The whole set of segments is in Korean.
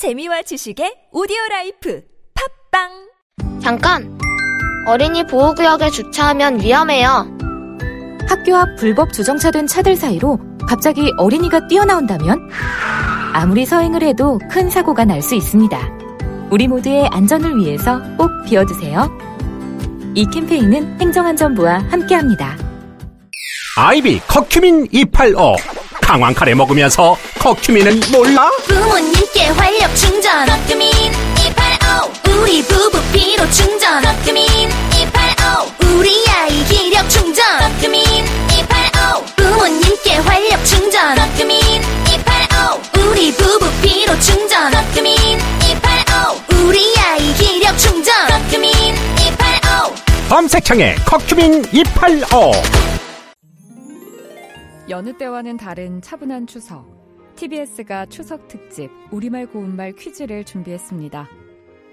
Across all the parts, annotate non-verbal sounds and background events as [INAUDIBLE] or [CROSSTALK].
재미와 지식의 오디오 life 팟빵 잠깐! 어린이 보호구역에 주차하면 위험해요. 학교 앞 불법 주정차된 차들 사이로 갑자기 어린이가 뛰어나온다면 아무리 서행을 해도 큰 사고가 날 수 있습니다. 우리 모두의 안전을 위해서 꼭 비워두세요. 이 캠페인은 행정안전부와 함께합니다. 아이비 커큐민 285 강황 카레 먹으면서 커큐민은 몰라? 부모님께 활력 충전. 커큐민 285. 우리 부부 피로 충전. 커큐민 285. 우리 아이 기력 충전. 커큐민 285. 부모님께 활력 충전. 커큐민 285. 우리 부부 피로 충전. 커큐민 285. 우리 아이 기력 충전. 커큐민 285. 검색창에 커큐민 285 여느 때와는 다른 차분한 추석. TBS가 추석 특집 우리말 고운말 퀴즈를 준비했습니다.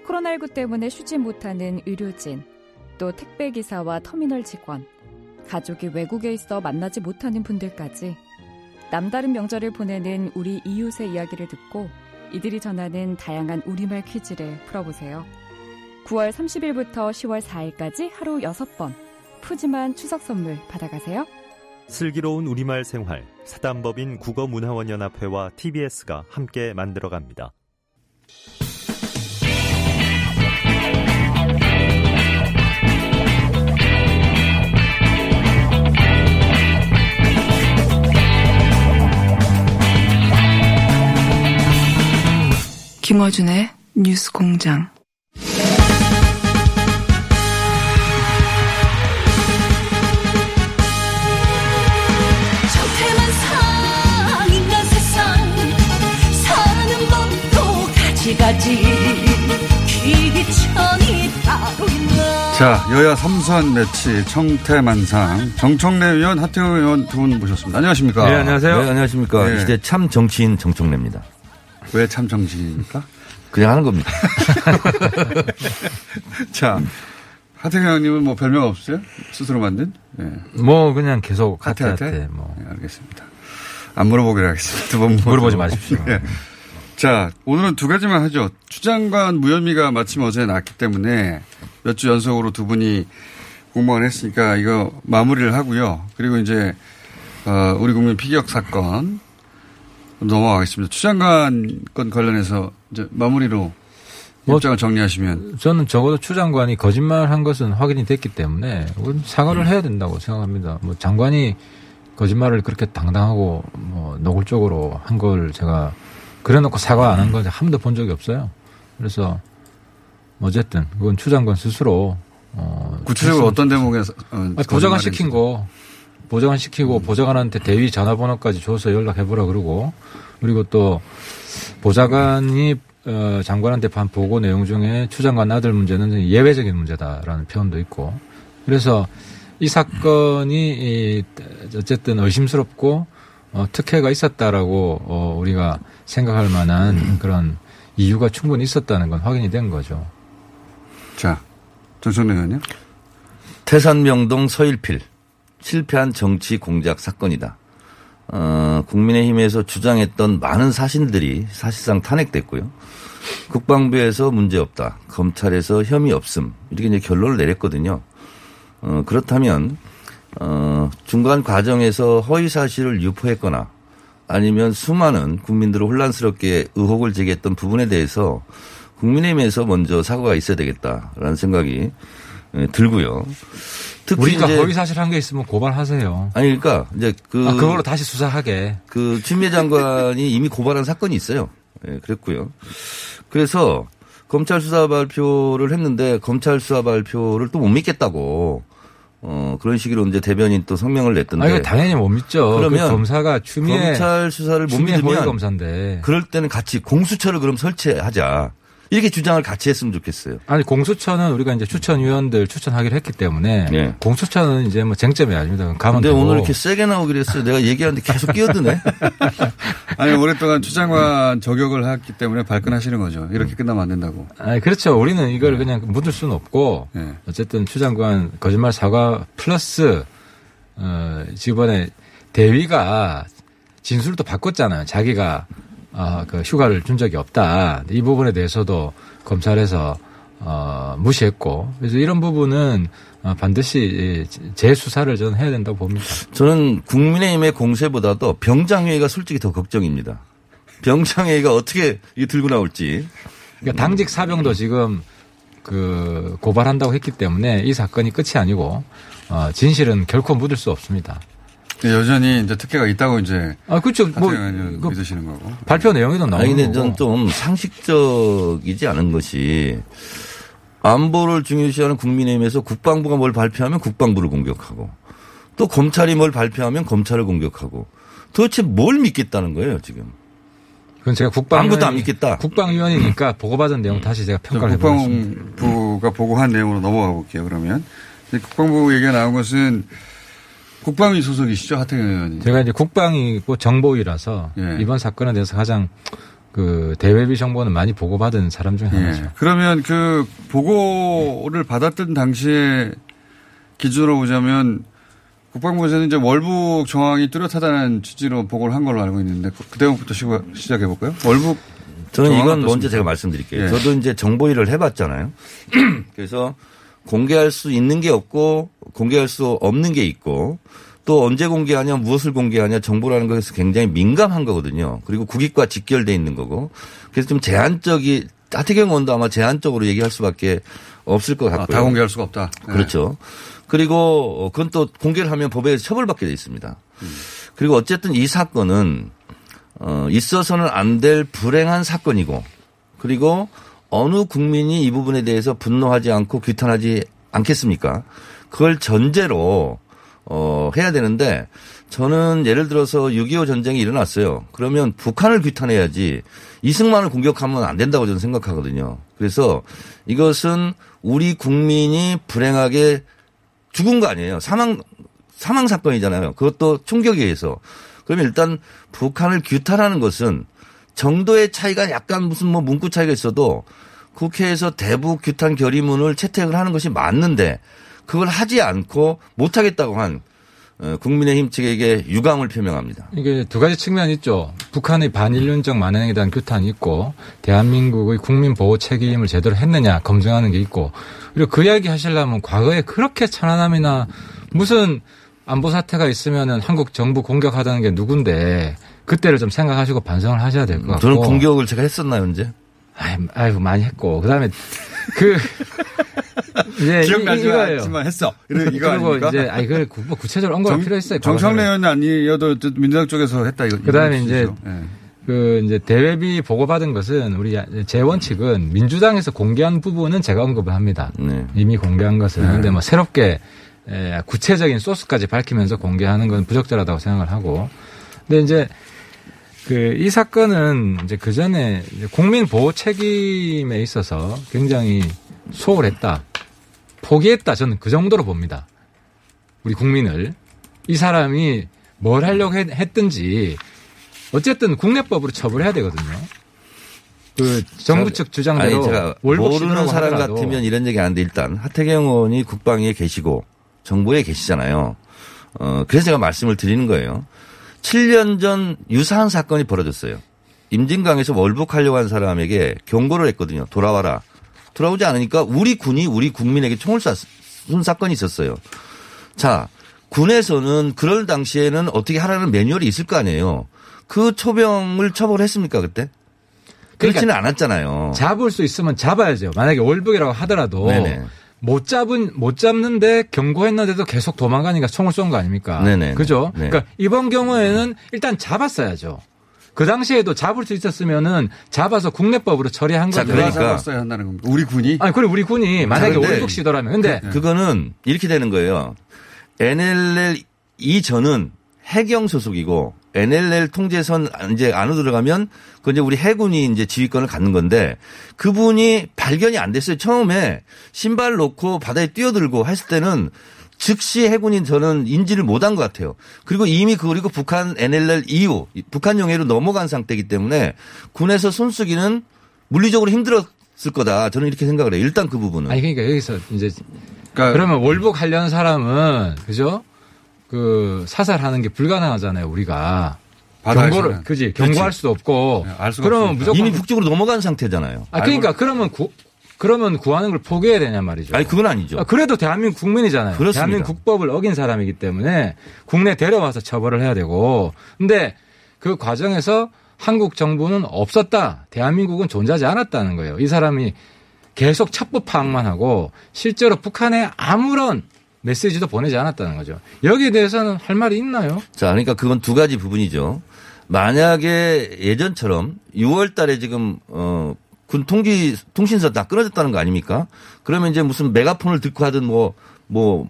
코로나19 때문에 쉬지 못하는 의료진, 또 택배기사와 터미널 직원, 가족이 외국에 있어 만나지 못하는 분들까지 남다른 명절을 보내는 우리 이웃의 이야기를 듣고 이들이 전하는 다양한 우리말 퀴즈를 풀어보세요. 9월 30일부터 10월 4일까지 하루 6번 푸짐한 추석 선물 받아가세요. 슬기로운 우리말 생활 사단법인 국어문화원연합회와 TBS가 함께 만들어갑니다. 김어준의 뉴스 공장. 가지가지 귀천이 따로 있나 자, 여야 삼선 매치 청태만상 정청래 의원, 하태경 의원 두 분 모셨습니다. 안녕하십니까? 네, 안녕하세요. 네, 안녕하십니까. 네. 이 시대 참 정치인 정청래입니다. 왜 참 정치입니까? [LAUGHS] 그냥 하는 겁니다. [LAUGHS] 자, 하태경 의원님은 뭐 별명 없으세요? 스스로 만든? 네. 뭐 그냥 계속 하태, 하태 하태? 하태 뭐. 네, 알겠습니다. 안 물어보기로 하겠습니다. 두 번 물어보지 마십시오. 네. 자, 오늘은 두 가지만 하죠. 추장관 무혐의가 마침 어제 났기 때문에 몇 주 연속으로 두 분이 공방을 했으니까 이거 마무리를 하고요. 그리고 이제 어, 우리 국민 피격 사건 넘어가겠습니다. 추장관 건 관련해서 이제 마무리로 뭐, 입장을 정리하시면 저는 적어도 추 장관이 거짓말 한 것은 확인이 됐기 때문에 사과를 해야 된다고 생각합니다. 뭐 장관이 거짓말을 그렇게 당당하고 뭐 노골적으로 한 걸 제가 그래놓고 사과 안 한 걸 한 번도 본 적이 없어요. 그래서 어쨌든 그건 추 장관 스스로 어, 구체적으로 어떤 대목에서 어, 보좌관. 시킨 거 보좌관 시키고 보좌관한테 대위 전화번호까지 줘서 연락해보라 그러고 그리고 또 보좌관이 어, 장관한테 반 보고 내용 중에 추 장관 아들 문제는 예외적인 문제다라는 표현도 있고 그래서 이 사건이 이, 어쨌든 의심스럽고 어, 특혜가 있었다라고 어, 우리가 생각할 만한 그런 이유가 충분히 있었다는 건 확인이 된 거죠. 자, 전선래 의원님. 태산명동 서일필 실패한 정치 공작 사건이다. 어, 국민의힘에서 주장했던 많은 사신들이 사실상 탄핵됐고요. 국방부에서 문제 없다. 검찰에서 혐의 없음. 이렇게 이제 결론을 내렸거든요. 어, 그렇다면, 어, 중간 과정에서 허위 사실을 유포했거나 아니면 수많은 국민들을 혼란스럽게 의혹을 제기했던 부분에 대해서 국민의힘에서 먼저 사과가 있어야 되겠다라는 생각이 예, 들고요. 특히 우리가 허위 사실 한 게 있으면 고발하세요. 아니 그러니까 이제 그 아, 그걸로 다시 수사하게. 그 추미애 장관이 [LAUGHS] 이미 고발한 사건이 있어요. 예, 그랬고요. 그래서 검찰 수사 발표를 했는데 검찰 수사 발표를 또 못 믿겠다고 어 그런 식으로 이제 대변인 또 성명을 냈던데. 아, 이거 당연히 못 믿죠. 그러면 그 검사가 추미애 검찰 수사를 못 믿으면 검사인데. 그럴 때는 같이 공수처를 그럼 설치하자. 이렇게 주장을 같이 했으면 좋겠어요. 아니 공수처는 우리가 이제 추천위원들 추천하기로 했기 때문에 네. 공수처는 이제 뭐 쟁점이 아닙니다. 가면 근데 되고. 오늘 이렇게 세게 나오기로 했어요. 내가 얘기하는데 계속 끼어드네. [LAUGHS] 아니 오랫동안 추장관 저격을 했기 때문에 발끈하시는 거죠. 이렇게 끝나면 안 된다고. 아니 그렇죠. 우리는 이걸 그냥 묻을 수는 없고 네. 어쨌든 추 장관 거짓말 사과 플러스 어 이번에 대위가 진술도 바꿨잖아요. 자기가 아, 그 휴가를 준 적이 없다. 이 부분에 대해서도 검찰에서 어, 무시했고 그래서 이런 부분은 어, 반드시 재수사를 저는 해야 된다고 봅니다. 저는 국민의힘의 공세보다도 병장회의가 솔직히 더 걱정입니다. 병장회의가 어떻게 이 들고 나올지. 그러니까 당직 사병도 지금 그 고발한다고 했기 때문에 이 사건이 끝이 아니고 어, 진실은 결코 묻을 수 없습니다. 여전히 이제 특혜가 있다고 이제 아 그렇죠. 뭐 그, 믿으시는 거고. 발표 내용에도 나오는 아니 근데. 저는 좀 상식적이지 않은 것이 안보를 중요시하는 국민의힘에서 국방부가 뭘 발표하면 국방부를 공격하고 또 검찰이 뭘 발표하면 검찰을 공격하고 도대체 뭘 믿겠다는 거예요 지금. 그건 제가 국방 아무것도 안 믿겠다. 국방위원이니까 보고받은 내용 다시 제가 평가를 해보겠습니다. 국방부가 보고한 내용으로 넘어가 볼게요. 그러면 국방부 얘기가 나온 것은 국방위 소속이시죠 하태경 의원이. 제가 이제 국방이고 정보위라서 예. 이번 사건에 대해서 가장 그 대외비 정보는 많이 보고받은 사람 중에 하나죠. 예. 그러면 그 보고를 받았던 당시에 기준으로 보자면 국방부에서는 이제 월북 정황이 뚜렷하다는 취지로 보고를 한 걸로 알고 있는데 그- 그 대목부터 시- 시작해 볼까요? 월북 저는 이건 먼저 어떻습니까? 제가 말씀드릴게요. 예. 저도 이제 정보 일을 해봤잖아요. [CLEARS THROAT] 그래서 공개할 수 있는 게 없고 공개할 수 없는 게 있고 또 언제 공개하냐 무엇을 공개하냐 정보라는 것에서 굉장히 민감한 거거든요. 그리고 국익과 직결돼 있는 거고 그래서 좀 제한적이 하태경 의원도 아마 제한적으로 얘기할 수밖에 없을 것 같고요. 아, 다 공개할 수가 없다. 네. 그렇죠. 그리고 그건 또 공개를 하면 법에 처벌받게 돼 있습니다. 그리고 어쨌든 이 사건은 어, 있어서는 안 될 불행한 사건이고 그리고 어느 국민이 이 부분에 대해서 분노하지 않고 규탄하지 않겠습니까? 그걸 전제로 어, 해야 되는데 저는 예를 들어서 6.25 전쟁이 일어났어요. 그러면 북한을 규탄해야지 이승만을 공격하면 안 된다고 저는 생각하거든요. 그래서 이것은 우리 국민이 불행하게 죽은 거 아니에요. 사망, 사망 사건이잖아요. 그것도 총격에 의해서. 그러면 일단 북한을 규탄하는 것은 정도의 차이가 약간 무슨 뭐 문구 차이가 있어도 국회에서 대북 규탄 결의문을 채택을 하는 것이 맞는데 그걸 하지 않고 못하겠다고 한 어, 국민의힘 측에게 유감을 표명합니다. 이게 두 가지 측면이 있죠. 북한의 반인륜적 만행에 대한 규탄이 있고 대한민국의 국민 보호 책임을 제대로 했느냐 검증하는 게 있고 그리고 그 이야기 하시려면 과거에 그렇게 천안함이나 무슨 안보 사태가 있으면은 한국 정부 공격하다는 게 누군데 그때를 좀 생각하시고 반성을 하셔야 될 것 같고 저는 공격을 제가 했었나요, 언제? 아이, 아이고 많이 했고 그다음에 그 이제 [LAUGHS] 기억나지 이- 이거예요. 않지만 했어. 이거, 이거 그리고 아닙니까? 이제 아이 그뭐 구체적으로 언급할 필요 있어요. 정청래 의원이 아니어도 민주당 쪽에서 했다 이거. 그다음에 이거 이제. 예. 그 이제 대외비 보고받은 것은 우리 재원 측은 민주당에서 공개한 부분은 제가 언급을 합니다. 네. 이미 공개한 것은 네. 근데 뭐 새롭게 에, 구체적인 소스까지 밝히면서 공개하는 건 부적절하다고 생각을 하고 근데 이제 그 이 사건은 이제 그 전에 국민 보호 책임에 있어서 굉장히 소홀했다, 포기했다 저는 그 정도로 봅니다. 우리 국민을 이 사람이 뭘 하려고 했, 했든지 어쨌든 국내법으로 처벌해야 되거든요. 그 정부 측 주장대로 제가 모르는 사람 하더라도 같으면 이런 얘기 하는데 일단 하태경 의원이 국방위에 계시고 정부에 계시잖아요. 어 그래서 제가 말씀을 드리는 거예요. 7년 전 유사한 사건이 벌어졌어요. 임진강에서 월북하려고 한 사람에게 경고를 했거든요. 돌아와라. 돌아오지 않으니까 우리 군이 우리 국민에게 총을 쏜 사건이 있었어요. 자, 군에서는 그럴 당시에는 어떻게 하라는 매뉴얼이 있을 거 아니에요. 그 초병을 처벌했습니까 그때? 그렇지는 않았잖아요. 잡을 수 있으면 잡아야죠. 만약에 월북이라고 하더라도 네네. 못 잡은 못 잡는데 경고했는데도 계속 도망가니까 총을 쏜 거 아닙니까? 네네. 그죠? 네. 그러니까 이번 경우에는 일단 잡았어야죠. 그 당시에도 잡을 수 있었으면은 잡아서 국내법으로 처리한 자, 거죠. 그러니까. 잡았어야 한다는 겁니다. 우리 군이. 아니, 그래 우리 군이 만약에 월북 시도라면 근데 그거는 이렇게 되는 거예요. NLL 이전은 해경 소속이고 NLL 통제선 이제 안으로 들어가면 그 이제 우리 해군이 이제 지휘권을 갖는 건데 그분이 발견이 안 됐어요. 처음에 신발 놓고 바다에 뛰어들고 했을 때는 즉시 해군이 저는 인지를 못한 것 같아요. 그리고 이미 그리고 북한 NLL 이후 북한 영해로 넘어간 상태이기 때문에 군에서 손쓰기는 물리적으로 힘들었을 거다. 저는 이렇게 생각을 해요. 일단 그 부분은. 아니 그러니까 여기서 이제 그러니까 그러면 월북 하려는 사람은 그죠? 그 사살하는 게 불가능하잖아요, 우리가. 경고를 그지 경고할. 수도 없고 네, 알 수가 그러면 없으니까. 무조건 이미 북쪽으로 넘어간 상태잖아요. 아 그러니까 그러면 구 그러면 구하는 걸 포기해야 되냐 말이죠. 아니 그건 아니죠. 아, 그래도 대한민국 국민이잖아요. 그렇습니다. 대한민국 국법을 어긴 사람이기 때문에 국내 데려와서 처벌을 해야 되고 근데 그 과정에서 한국 정부는 없었다. 대한민국은 존재하지 않았다는 거예요. 이 사람이 계속 첩보 파악만 하고 실제로 북한에 아무런 메시지도 보내지 않았다는 거죠. 여기에 대해서는 할 말이 있나요? 자, 그러니까 그건 두 가지 부분이죠. 만약에 예전처럼 6월 달에 지금, 어, 군 통지, 통신사 다 끊어졌다는 거 아닙니까? 그러면 이제 무슨 메가폰을 듣고 하든 뭐, 뭐,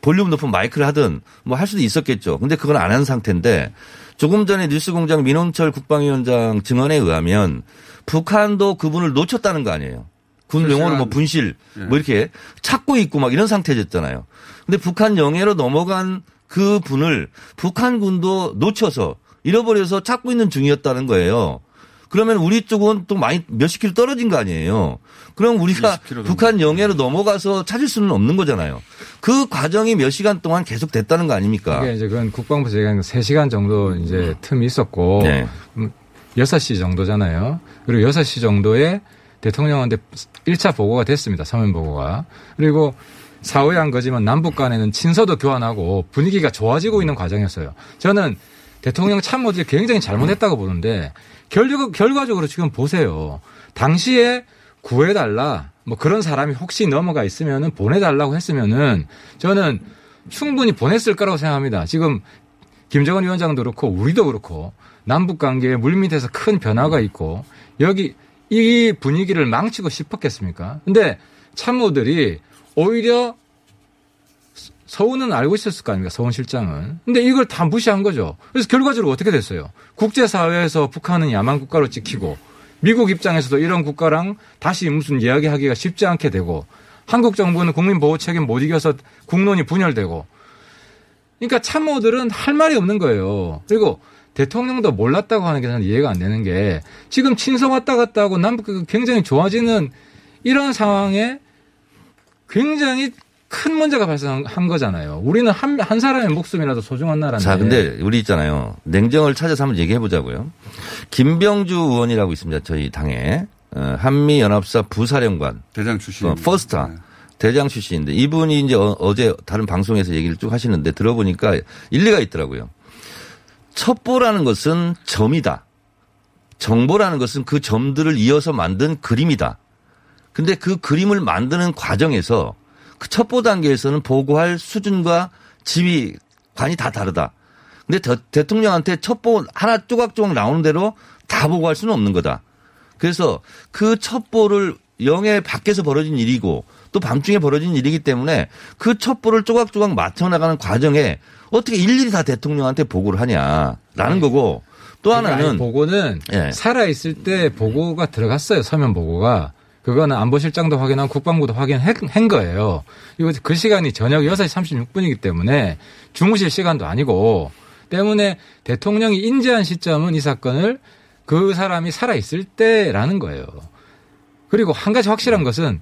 볼륨 높은 마이크를 하든 뭐 할 수도 있었겠죠. 근데 그건 안 한 상태인데 조금 전에 뉴스공장 민홍철 국방위원장 증언에 의하면 북한도 그분을 놓쳤다는 거 아니에요. 군 용어로 뭐 분실 뭐 이렇게 찾고 있고 막 이런 상태였잖아요. 근데 북한 영해로 넘어간 그 분을 북한군도 놓쳐서 잃어버려서 찾고 있는 중이었다는 거예요. 그러면 우리 쪽은 또 많이 몇십 킬로 떨어진 거 아니에요. 그럼 우리가 20 킬로 북한 영해로 넘어가서 찾을 수는 없는 거잖아요. 그 과정이 몇 시간 동안 계속 됐다는 거 아닙니까? 이게 이제 그건 국방부에서 얘기한 3시간 정도 이제 틈이 있었고 네. 음, 6시 정도잖아요. 그리고 6시 정도에 대통령한테 1차 보고가 됐습니다. 서면 보고가. 그리고 사후에 한 거지만 남북 간에는 친서도 교환하고 분위기가 좋아지고 있는 과정이었어요. 저는 대통령 참모들이 굉장히 잘못했다고 보는데 결국, 결과적으로 지금 보세요. 당시에 구해달라 뭐 그런 사람이 혹시 넘어가 있으면은 보내달라고 했으면은 저는 충분히 보냈을 거라고 생각합니다. 지금 김정은 위원장도 그렇고 우리도 그렇고 남북 관계에 물밑에서 큰 변화가 있고 여기 이 분위기를 망치고 싶었겠습니까? 근데 참모들이 오히려 서훈은 알고 있었을 거 아닙니까? 서훈 실장은. 근데 이걸 다 무시한 거죠. 그래서 결과적으로 어떻게 됐어요? 국제사회에서 북한은 야만 국가로 찍히고 미국 입장에서도 이런 국가랑 다시 무슨 이야기하기가 쉽지 않게 되고 한국 정부는 국민 보호 책임 못 이겨서 국론이 분열되고 그러니까 참모들은 할 말이 없는 거예요. 그리고 대통령도 몰랐다고 하는 게 저는 이해가 안 되는 게 지금 친서 왔다 갔다 하고 남북 굉장히 좋아지는 이런 상황에 굉장히 큰 문제가 발생한 거잖아요. 우리는 한, 한 사람의 목숨이라도 소중한 나라인데. 자, 근데 우리 있잖아요. 냉정을 찾아서 한번 얘기해 보자고요. 김병주 의원이라고 있습니다. 저희 당에. 어, 한미연합사 부사령관. 대장 출신. 어, 퍼스타. 대장 출신인데 이분이 이제 어, 제 다른 방송에서 얘기를 쭉 하시는데 들어보니까 일리가 있더라고요. 첩보라는 것은 점이다. 정보라는 것은 그 점들을 이어서 만든 그림이다. 근데 그 그림을 만드는 과정에서 그 첩보 단계에서는 보고할 수준과 지위, 관이 다 다르다. 근데 대, 대통령한테 첩보 하나 조각조각 나오는 대로 다 보고할 수는 없는 거다. 그래서 그 첩보를 영해 밖에서 벌어진 일이고 또 밤중에 벌어진 일이기 때문에 그 첩보를 조각조각 맞춰나가는 과정에 어떻게 일일이 다 대통령한테 보고를 하냐라는 거고 또 그러니까 하나는 보고는 예. 살아 있을 때 보고가 들어갔어요. 서면 보고가. 그거는 안보실장도 확인하고 국방부도 확인한 거예요. 이거 그 시간이 저녁 6시 36분이기 때문에 주무실 시간도 아니고 때문에 대통령이 인지한 시점은 이 사건을 그 사람이 살아 있을 때라는 거예요. 그리고 한 가지 확실한 것은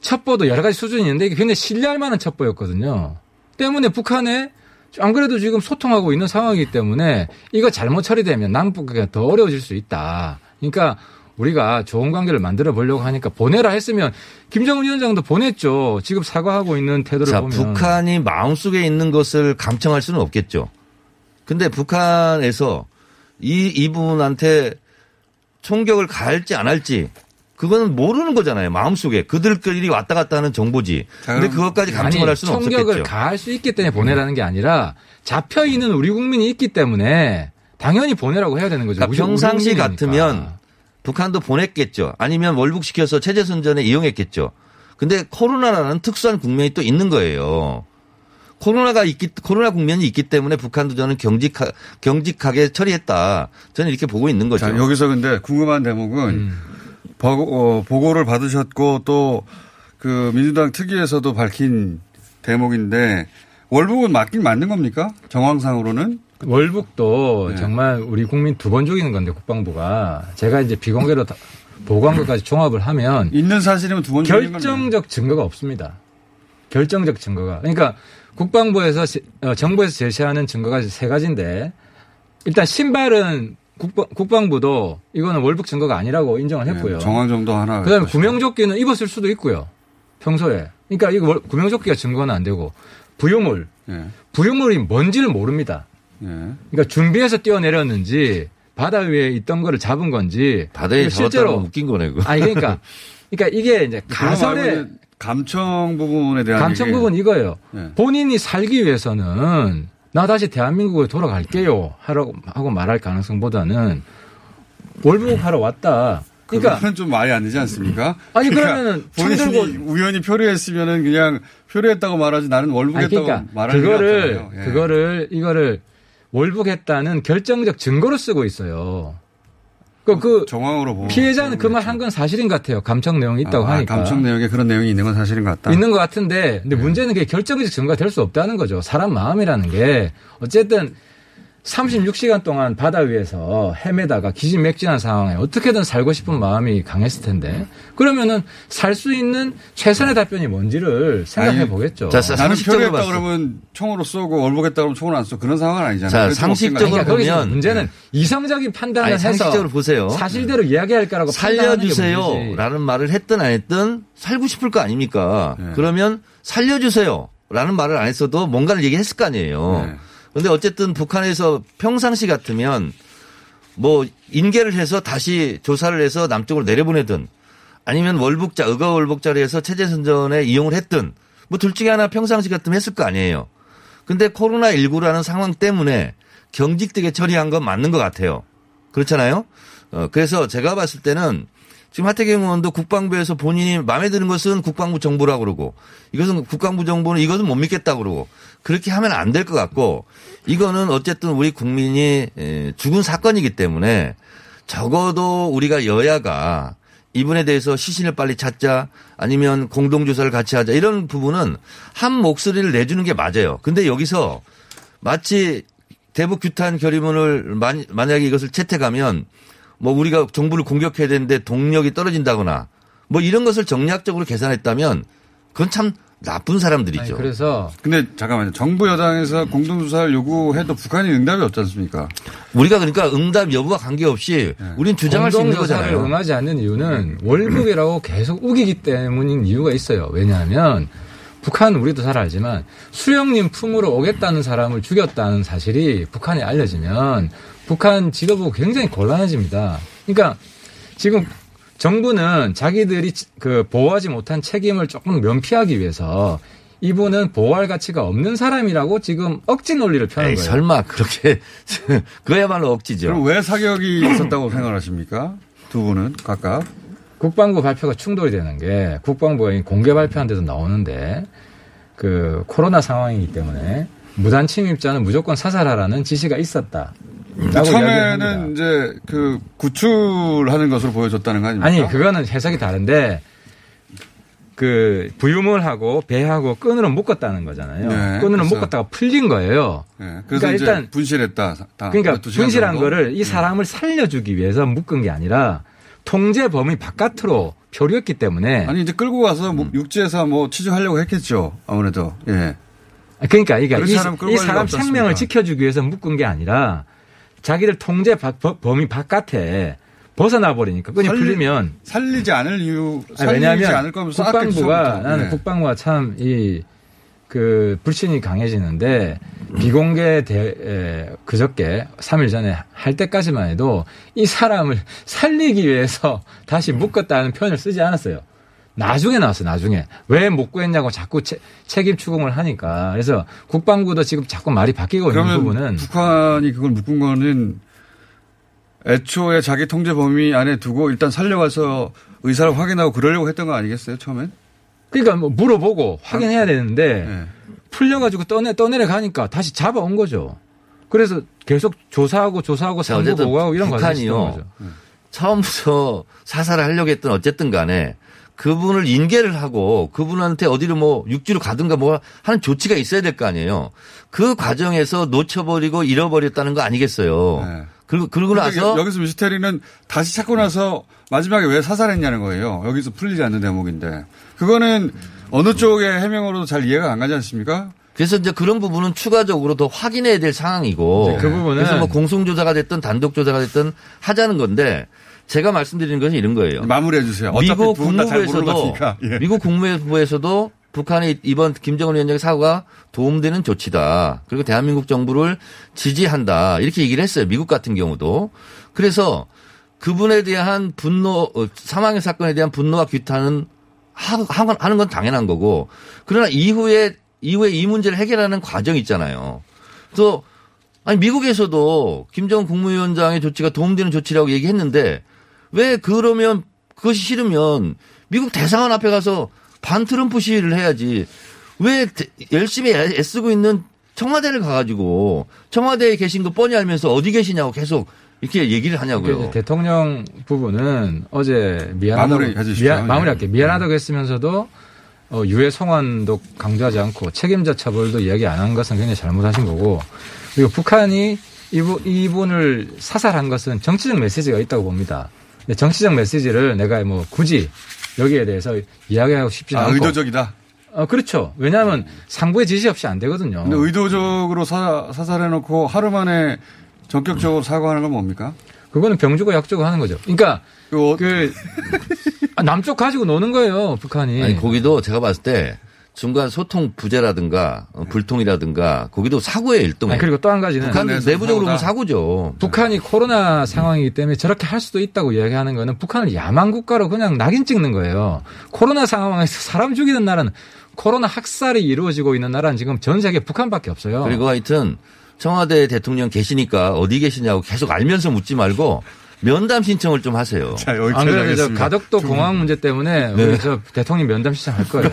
첩보도 여러 가지 수준이 있는데 이게 굉장히 신뢰할 만한 첩보였거든요. 때문에 북한에 안 그래도 지금 소통하고 있는 상황이기 때문에 이거 잘못 처리되면 남북이 더 어려워질 수 있다. 그러니까 우리가 좋은 관계를 만들어 보려고 하니까 보내라 했으면 김정은 위원장도 보냈죠. 지금 사과하고 있는 태도를 자, 보면 북한이 마음속에 있는 것을 감청할 수는 없겠죠. 근데 북한에서 이, 이분한테 총격을 가할지 안 할지 그거는 모르는 거잖아요. 마음속에. 그들끼리 왔다 갔다 하는 정보지. 근데 그것까지 감청을 할 수는 총격을 없었겠죠. 가할 수 있기 때문에 보내라는 게 아니라 잡혀 있는 우리 국민이 있기 때문에 당연히 보내라고 해야 되는 거죠. 그러니까 우리 평상시. 같으면 북한도 보냈겠죠. 아니면 월북시켜서 체제 선전에 이용했겠죠. 근데 코로나라는 특수한 국면이 또 있는 거예요. 코로나가 있기, 코로나 국면이 있기 때문에 북한도 저는 경직하, 경직하게 처리했다. 저는 이렇게 보고 있는 거죠. 자, 여기서 근데 궁금한 대목은 음. 보고, 어, 보고를 받으셨고 또 그 민주당 특위에서도 밝힌 대목인데 월북은 맞긴 맞는 겁니까? 정황상으로는? 월북도 네. 정말 우리 국민 두 번 죽이는 건데 국방부가 제가 이제 비공개로 다- 보고한 것까지 종합을 하면 있는 사실이면 두 번. 결정적 증거가 없습니다. 결정적 증거가. 그러니까 국방부에서 제- 어, 정부에서 제시하는 증거가 세 가지인데 일단 신발은 국방, 부도 이거는 월북 증거가 아니라고 인정을 했고요. 네, 정황 정도 하나. 그다음에 구명조끼는 입었을 수도 있고요. 평소에. 그러니까 이거 구명조끼가 증거는 안 되고 부유물. 예. 부유물이 뭔지를 모릅니다. 예. 그러니까 준비해서 뛰어내렸는지 바다 위에 있던 거를 잡은 건지 바다에 실제로 웃긴 거네. 그거. 아니 그러니까 그러니까 이게 이제 가설의 감청 부분에 대한 감청 얘기. 부분 이거예요. 네. 본인이 살기 위해서는 나 다시 대한민국에 돌아갈게요 하라고 하고 말할 가능성보다는 월북하러 왔다. 그러니까 그거는 좀 말이 안 되지 않습니까? 아니 그러니까 그러면은 총 본인이 우연히 표류했으면은 그냥 표류했다고 말하지 나는 월북했다고 그러니까 말하는 그거를 예. 그거를 이거를 월북했다는 결정적 증거로 쓰고 있어요. 그, 그 정황으로 보면 피해자는 그 말 한 건 사실인 것 같아요. 감청 내용이 있다고 아, 하니까. 감청 내용에 그런 내용이 있는 건 사실인 것 같다. 있는 것 같은데, 근데 문제는 그게 결정적 증거가 될 수 없다는 거죠. 사람 마음이라는 게 어쨌든 36시간 동안 바다 위에서 헤매다가 기진맥진한 상황에 어떻게든 살고 싶은 마음이 강했을 텐데 그러면은 살 수 있는 최선의 답변이 뭔지를 생각해 보겠죠. 자, 나는 상식적으로 표류했다. 그러면 총으로 쏘고 월북했다 그러면 총을 안 쏘. 그런 상황은 아니잖아요. 자, 상식적으로 그러니까 보면- 문제는 이성적인 판단을 아니, 해서 상식적으로 보세요. 사실대로 이야기할 거라고. 살려주세요라는 말을 했든 안 했든 살고 싶을 거 아닙니까? 네. 그러면 살려주세요라는 말을 안 했어도 뭔가를 얘기했을 거 아니에요. 네. 근데 어쨌든 북한에서 평상시 같으면 뭐 인계를 해서 다시 조사를 해서 남쪽으로 내려보내든 아니면 월북자, 의가 월북자를 해서 체제 선전에 이용을 했든 뭐 둘 중에 하나 평상시 같으면 했을 거 아니에요. 근데 코로나 19라는 상황 때문에 경직되게 처리한 건 맞는 것 같아요. 그렇잖아요? 어, 그래서 제가 봤을 때는 지금 하태경 의원도 국방부에서 본인이 마음에 드는 것은 국방부 정보라고 그러고 이것은 국방부 정보는 이것은 못 믿겠다고 그러고 그렇게 하면 안 될 것 같고 이거는 어쨌든 우리 국민이 에, 죽은 사건이기 때문에 적어도 우리가 여야가 이분에 대해서 시신을 빨리 찾자 아니면 공동조사를 같이 하자 이런 부분은 한 목소리를 내주는 게 맞아요. 근데 여기서 마치 대북 규탄 결의문을 만- 만약에 이것을 채택하면 뭐 우리가 정부를 공격해야 되는데 동력이 떨어진다거나 뭐 이런 것을 정략적으로 계산했다면 그건 참 나쁜 사람들이죠. 아니, 그래서 근데 잠깐만요. 정부 여당에서 공동조사를 요구해도 북한이 응답이 없지 않습니까? 우리가 그러니까 응답 여부와 관계없이 우린 주장할 수 있는 거잖아요. 응하지 않는 이유는 월북이라고 계속 우기기 때문인 이유가 있어요. 왜냐하면 북한 우리도 잘 알지만 수령님 품으로 오겠다는 사람을 죽였다는 사실이 북한에 알려지면 북한 지도부 굉장히 곤란해집니다. 그러니까 지금 정부는 자기들이 그 보호하지 못한 책임을 조금 면피하기 위해서 이분은 보호할 가치가 없는 사람이라고 지금 억지 논리를 펴는 에이, 거예요. 설마 그렇게 [LAUGHS] 그야말로 억지죠. 그럼 왜 사격이 [CLEARS THROAT] 있었다고 생각하십니까? 두 분은 각각. 국방부 발표가 충돌이 되는 게 국방부가 이 공개 발표한 데도 나오는데 그 코로나 상황이기 때문에 무단 침입자는 무조건 사살하라는 지시가 있었다. 라고 처음에는. 이제 그 구출하는 것으로 보여줬다는 거 아닙니까? 아니 그거는 해석이 다른데 그 부유물 하고 배하고 끈으로 묶었다는 거잖아요. 네, 끈으로 그래서- 묶었다가 풀린 거예요. 네, 그러니까 일단 분실했다. 다 그러니까 12시간 분실한 정도? 거를 이 네. 사람을 살려주기 위해서 묶은 게 아니라 통제 범위 바깥으로 표류했기 때문에 아니 이제 끌고 가서 뭐 육지에서 뭐 취직하려고 했겠죠. 아무래도 예. 그러니까 이게 그런 이, 사람 이 생명을? 지켜주기 위해서 묶은 게 아니라 자기들 통제 범위 바깥에 벗어나 버리니까 끈이 살리- 풀리면 살리지 않을 이유 살리지 왜냐하면 않을 거면 국방부가 나는 국방부가 참 이 그 불신이 강해지는데 비공개 대 에, 그저께 3일 전에 할 때까지만 해도 이 사람을 살리기 위해서 다시 묶었다는 표현을 쓰지 않았어요. 나중에 나왔어요. 나중에 왜 못 구했냐고 자꾸 채- 책임 추궁을 하니까 그래서 국방부도 지금 자꾸 말이 바뀌고 있는 그러면 부분은 북한이 그걸 묶은 거는 애초에 자기 통제 범위 안에 두고 일단 살려가서 의사를 확인하고 그러려고 했던 거 아니겠어요 처음엔? 그러니까 뭐 물어보고 확인해야 되는데 네. 풀려가지고 떠내 떠내려 가니까 다시 잡아온 거죠. 그래서 계속 조사하고 조사하고 어쨌든 보고하고 이런 과정이 있었던 북한이요. 거죠. 처음부터 사살을 하려고 했던 어쨌든 간에 그분을 인계를 하고 그분한테 어디로 뭐 육지로 가든가 뭐 하는 조치가 있어야 될 거 아니에요. 그 과정에서 놓쳐버리고 잃어버렸다는 거 아니겠어요. 네. 그리고 그러고 나서 여기서 미스테리는 다시 찾고 나서 마지막에 왜 사살했냐는 거예요. 여기서 풀리지 않는 대목인데 그거는 어느 쪽의 해명으로도 잘 이해가 안 가지 않습니까? 그래서 이제 그런 부분은 추가적으로 더 확인해야 될 상황이고. 그 부분은 그래서 뭐 공송조사가 됐든 단독조사가 됐든 하자는 건데 제가 말씀드리는 것은 이런 거예요. 마무리해 주세요. 어차피 미국 국무부에서도. 예. 미국 국무부에서도 북한의 이번 김정은 위원장의 사고가 도움되는 조치다. 그리고 대한민국 정부를 지지한다. 이렇게 얘기를 했어요. 미국 같은 경우도. 그래서 그분에 대한 분노, 어, 사망의 사건에 대한 분노와 규탄은 하- 하는 건 당연한 거고. 그러나 이후에, 이후에 이 문제를 해결하는 과정이 있잖아요. 그래서 아니 미국에서도 김정은 국무위원장의 조치가 도움되는 조치라고 얘기했는데 왜 그러면 그것이 싫으면 미국 대사관 앞에 가서 반 트럼프 시위를 해야지 왜 대- 열심히 애- 애쓰고 있는 청와대를 가가지고 청와대에 계신 거 뻔히 알면서 어디 계시냐고 계속 이렇게 얘기를 하냐고요. 대통령 부분은 어제 미안하다고 마무리. 미안, 예. 마무리할게요. 미안하다고 했으면서도 어, 유해 송환도 강조하지 않고 책임자 처벌도 이야기 안 한 것은 굉장히 잘못하신 거고 그리고 북한이 이분, 이분을 사살한 것은 정치적 메시지가 있다고 봅니다. 정치적 메시지를 내가 뭐 굳이 여기에 대해서 이야기하고 싶지 아, 않고 의도적이다. 어, 그렇죠. 왜냐하면 상부의 지시 없이 안 되거든요. 근데 의도적으로 사, 사살해놓고 하루 만에 전격적으로 사과하는 건 뭡니까? 그거는 병주고 약주고 하는 거죠. 그러니까 그, 그 아, 남쪽 가지고 노는 거예요, 북한이. 아니 거기도 제가 봤을 때 중간 소통 부재라든가 어, 불통이라든가 거기도 사고의 일동. 그리고 또 한 가지는 북한 내부적으로 보면. 사고죠. 북한이 코로나 상황이기 때문에 저렇게 할 수도 있다고 이야기하는 거는 북한을 야만 국가로 그냥 낙인 찍는 거예요. 코로나 상황에서 사람 죽이는 나라는 코로나 학살이 이루어지고 있는 나라는 지금 전 세계 북한밖에 없어요. 그리고 하여튼 청와대 대통령 계시니까 어디 계시냐고 계속 알면서 묻지 말고 면담 신청을 좀 하세요. 자, 안 여기까지 그래도 저. 가덕도 공항 문제 때문에 네. 우리 저 대통령 면담 신청할 거예요.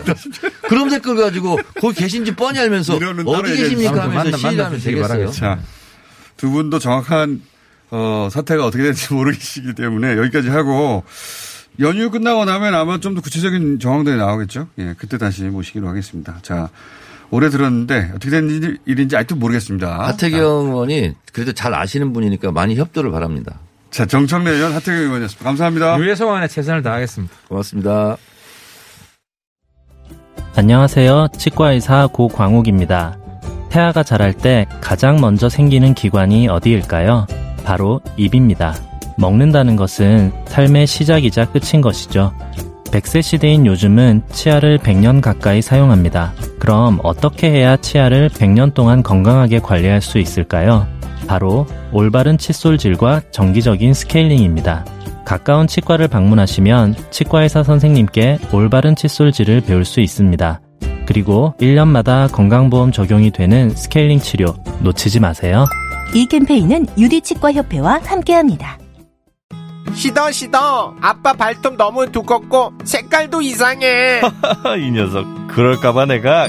그럼 댓글 가지고 거기 계신지 뻔히 알면서 어디 계십니까. 하면서 만나- 시위를 만나 하면 주시기 되겠어요. 자, 두 분도 정확한 어, 사태가 어떻게 될지 [LAUGHS] 모르시기 때문에 여기까지 하고 연휴 끝나고 나면 아마 좀 더 구체적인 정황들이 나오겠죠. 예, 그때 다시 모시기로 하겠습니다. 자, 올해 들었는데 어떻게 된 일- 일인지 아직도 모르겠습니다. 하태경 의원이 그래도 잘 아시는 분이니까 많이 협조를 바랍니다. 자, 정청래 의원 하태경 의원이었습니다. 감사합니다. 유해 송환에 최선을 다하겠습니다. 고맙습니다. 안녕하세요. 치과의사 고광욱입니다. 태아가 자랄 때 가장 먼저 생기는 기관이 어디일까요? 바로 입입니다. 먹는다는 것은 삶의 시작이자 끝인 것이죠. 100세 시대인 요즘은 치아를 100년 가까이 사용합니다. 그럼 어떻게 해야 치아를 100년 동안 건강하게 관리할 수 있을까요? 바로 올바른 칫솔질과 정기적인 스케일링입니다. 가까운 치과를 방문하시면 치과의사 선생님께 올바른 칫솔질을 배울 수 있습니다. 그리고 1년마다 건강보험 적용이 되는 스케일링 치료 놓치지 마세요. 이 캠페인은 유디치과협회와 함께합니다. 시더 시더 아빠 발톱 너무 두껍고 색깔도 이상해 [LAUGHS] 이 녀석 그럴까봐 내가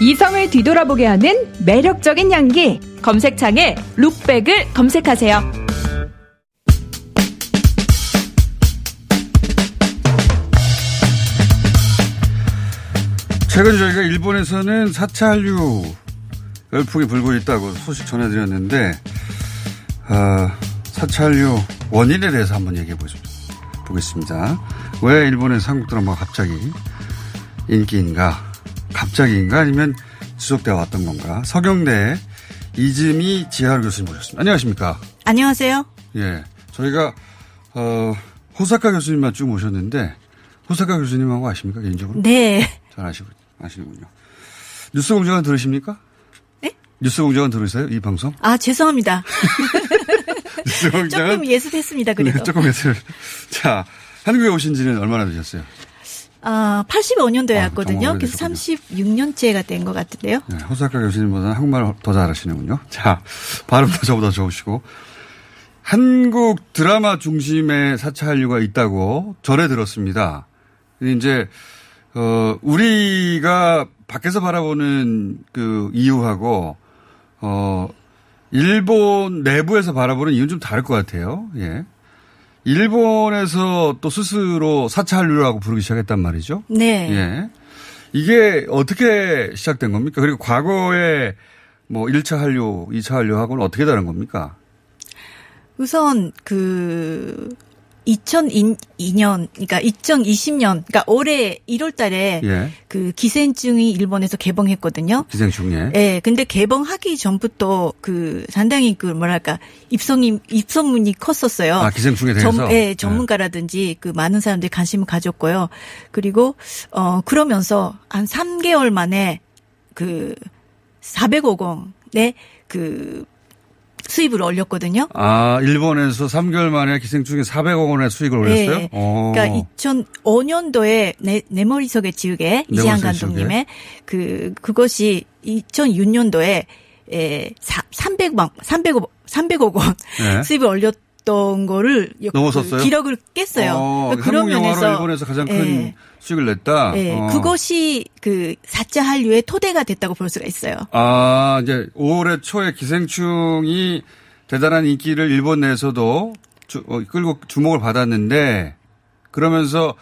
이성을 뒤돌아보게 하는 매력적인 향기 검색창에 룩백을 검색하세요 최근 저희가 일본에서는 4차 한류 열풍이 불고 있다고 소식 전해드렸는데, 아, 4차 한류 원인에 대해서 한번 얘기해 보겠습니다. 왜 일본에서 한국 드라마가 갑자기 인기인가? 갑자기인가? 아니면 지속되어 왔던 건가? 서경대 이즈미 지하루 교수님 모셨습니다. 안녕하십니까? 안녕하세요. 예. 저희가, 어, 호사카 교수님만 쭉 모셨는데, 호사카 교수님하고 아십니까? 개인적으로? 네. 잘 아시고, 아시는군요. 뉴스 공장은 들으십니까? 네? 뉴스 공장은 들으세요? 이 방송? 아, 죄송합니다. [LAUGHS] 뉴스 공장은? [LAUGHS] 조금 예습했습니다, 그래도. 네, 조금 예습. 자, 한국에 오신 지는 얼마나 되셨어요? 아, 85년도에 아, 왔거든요. 그래서 36년째가 된 것 같은데요. 네, 호사카 교수님보다는 한국말 더 잘하시는군요. 자, 발음도 저보다 좋으시고. 한국 드라마 중심의 사차 한류가 있다고 전해 들었습니다. 이제, 어, 우리가 밖에서 바라보는 그 이유하고, 어, 일본 내부에서 바라보는 이유는 좀 다를 것 같아요. 예. 일본에서 또 스스로 사차 한류라고 부르기 시작했단 말이죠. 네. 예. 이게 어떻게 시작된 겁니까? 그리고 과거에 뭐 1차 한류, 2차 한류하고는 어떻게 다른 겁니까? 우선 그 2002년, 그러니까 2020년, 그러니까 올해 1월 달에 예. 그 기생충이 일본에서 개봉했거든요. 기생충에. 예, 근데 개봉하기 전부터 그 상당히 그 뭐랄까 입성이 입소문이 컸었어요. 아, 기생충에 대해서? 전, 예, 전문가라든지 그 많은 사람들이 관심을 가졌고요. 그리고 어 그러면서 한 3개월 만에 그 400억 원의 그 수입을 올렸거든요. 아, 일본에서 3개월 만에 기생충에 400억 원의 수익을 올렸어요? 네. 어. 그러니까 2005년도에 내, 내 머릿속에 지우개 내 이재한 감독님의 그 그것이 2006년도에 에 300만 300억 300억 원 네. 수입을 올렸 던 거를 여- 넘어섰어요? 그 기록을 깼어요. 어, 그러니까 그런 한국 영화로 면에서 일본에서 가장 큰 예. 수익을 냈다. 예, 어. 그것이 그 사자 한류의 토대가 됐다고 볼 수가 있어요. 아, 이제 올해 초에 기생충이 대단한 인기를 일본 내에서도 주- 어, 끌고 주목을 받았는데 그러면서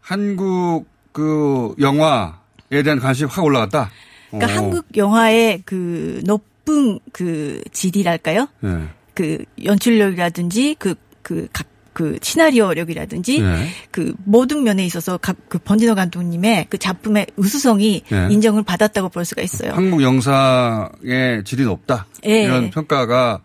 한국 그 영화에 대한 관심이 확 올라갔다. 그러니까 어. 한국 영화의 그 높은 그 질이랄까요? 예. 그 연출력이라든지 그그각 그 시나리오력이라든지 네. 그 모든 면에 있어서 각 그 번지노 감독님의 그 작품의 우수성이 네. 인정을 받았다고 볼 수가 있어요. 한국 영상의 질이 높다. 예. 이런 평가가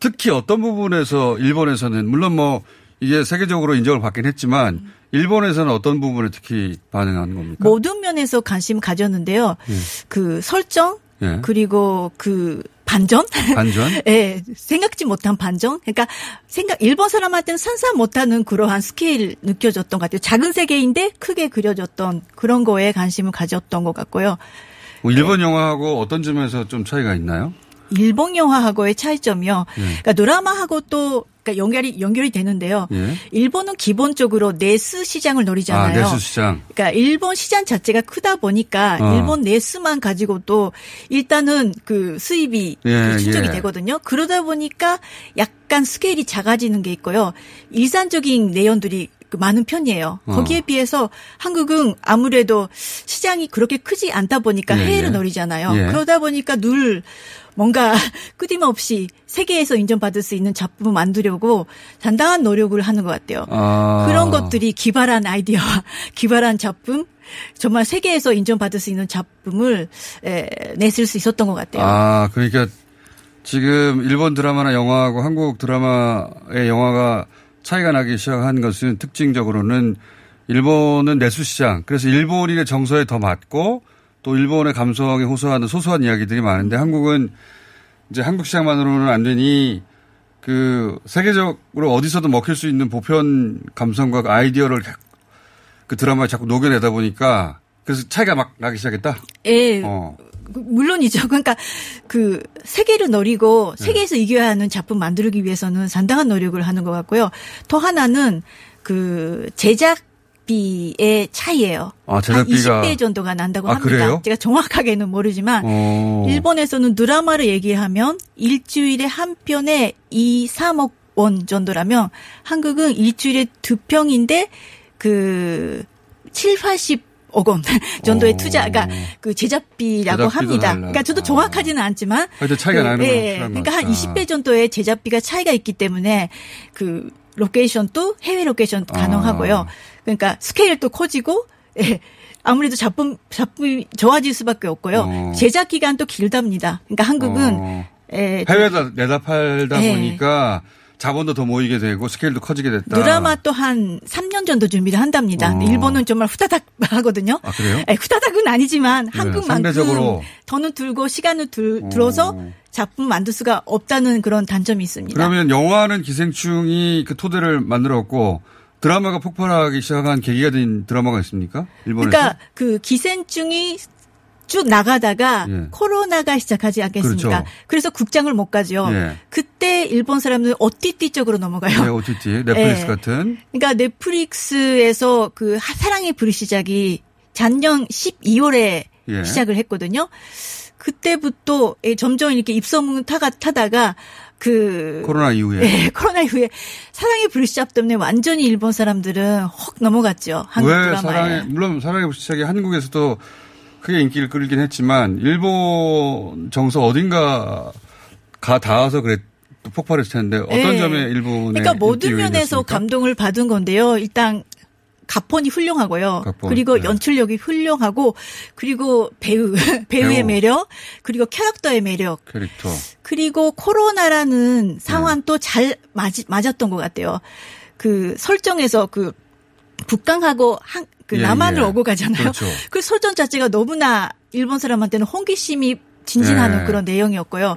특히 어떤 부분에서 일본에서는 물론 뭐 이게 세계적으로 인정을 받긴 했지만 일본에서는 어떤 부분에 특히 반응하는 겁니까? 모든 면에서 관심 가졌는데요. 예. 그 설정 예. 그리고 그 반전? 반전? [LAUGHS] 예, 생각지 못한 반전? 그러니까 생각, 일본 사람한테는 상상 못하는 그러한 스케일 느껴졌던 것 같아요. 작은 세계인데 크게 그려졌던 그런 거에 관심을 가졌던 것 같고요. 뭐 일본 영화하고 어떤 점에서 좀 차이가 있나요? 일본 영화하고의 차이점이요. 예. 그러니까 드라마하고 또 그러니까 연결이 연결이 되는데요. 예. 일본은 기본적으로 내수 시장을 노리잖아요. 아, 내수 시장. 그러니까 일본 시장 자체가 크다 보니까 어. 일본 내수만 가지고도 일단은 그 수입이 예, 그 축적이 예. 되거든요. 그러다 보니까 약간 스케일이 작아지는 게 있고요. 일산적인 내용들이 그 많은 편이에요. 어. 거기에 비해서 한국은 아무래도 시장이 그렇게 크지 않다 보니까 예, 해외를 예. 노리잖아요. 예. 그러다 보니까 늘 뭔가 [LAUGHS] 끊임없이 세계에서 인정받을 수 있는 작품을 만들려고 단단한 노력을 하는 것 같아요. 아. 그런 것들이 기발한 아이디어, [LAUGHS] 기발한 작품, 정말 세계에서 인정받을 수 있는 작품을 에, 냈을 수 있었던 것 같아요. 아, 그러니까 지금 일본 드라마나 영화하고 한국 드라마의 영화가 차이가 나기 시작한 것은 특징적으로는 일본은 내수 시장. 그래서 일본인의 정서에 더 맞고 또 일본의 감성에 호소하는 소소한 이야기들이 많은데 한국은 이제 한국 시장만으로는 안 되니 그 세계적으로 어디서도 먹힐 수 있는 보편 감성과 그 아이디어를 그 드라마에 자꾸 녹여내다 보니까 그래서 차이가 막 나기 시작했다. 예, 어. 그, 물론이죠. 그러니까 그 세계를 노리고 세계에서 이겨야 하는 작품 만들기 위해서는 상당한 노력을 하는 것 같고요. 또 하나는 그 제작 비의 차이예요. 아, 제작비가- 한 20배 정도가 난다고 아, 합니다. 그래요? 제가 정확하게는 모르지만 어. 일본에서는 드라마를 얘기하면 일주일에 한 편에 2, 3억 원 정도라면 한국은 일주일에 두 평인데 그 7, 80 억 원 [LAUGHS] 정도의 오. 투자가 그 제작비라고 합니다. 그러니까 저도 정확하지는 않지만 하여튼 차이가 그, 나는 건 예, 그러니까 한 같다. 20배 정도의 제작비가 차이가 있기 때문에 그 로케이션도 해외 로케이션 아. 가능하고요. 그러니까 스케일도 커지고 예. 아무래도 작품 작품이 좋아질 수밖에 없고요. 어. 제작 기간도 길답니다. 그러니까 한국은 어. 예, 해외에다 내다 팔다 네. 보니까 자본도 더 모이게 되고 스케일도 커지게 됐다. 드라마 또한 3년 정도 준비를 한답니다. 어. 일본은 정말 후다닥 [LAUGHS] 하거든요. 아, 그래요? 예, 후다닥은 아니지만 한국만큼 상대적으로. 더는 들고 시간을 들, 들어서 작품 만들 수가 없다는 그런 단점이 있습니다. 그러면 영화는 기생충이 그 토대를 만들었고 드라마가 폭발하기 시작한 계기가 된 드라마가 있습니까? 일본에서? 그러니까 그 기생충이 쭉 나가다가 예. 코로나가 시작하지 않겠습니까? 그렇죠. 그래서 국장을 못 가죠. 예. 그때 일본 사람들은 OTT 쪽으로 넘어가요. 네, OTT, 넷플릭스 예. 같은. 그러니까 넷플릭스에서 그 하- 사랑의 불이 시작이 작년 12월에 예. 시작을 했거든요. 그때부터 예, 점점 이렇게 입소문 타가 타다가 그 코로나 이후에. 예, [LAUGHS] 코로나 이후에 사랑의 불시작 때문에 완전히 일본 사람들은 확 넘어갔죠. 한국 왜 드라마에. 사랑의, 물론 사랑의 불시착이 한국에서도 크게 인기를 끌긴 했지만, 일본 정서 어딘가 가 닿아서 그랬, 또 폭발했을 텐데, 어떤 예. 점에 일본의 그러니까 모든 면에서? 감동을 받은 건데요. 일단 가폰이 훌륭하고요. 가폰, 그리고 네. 연출력이 훌륭하고 그리고 배우 [LAUGHS] 배우의 배우. 매력 그리고 캐릭터의 매력 캐릭터. 그리고 코로나라는 상황 또잘 맞았던 것 같아요. 그 설정에서 그 북강하고 한, 그 예, 남한을 예. 오고 가잖아요. 그렇죠. [LAUGHS] 그 설정 자체가 너무나 일본 사람한테는 호기심이 진진하는 예. 그런 내용이었고요.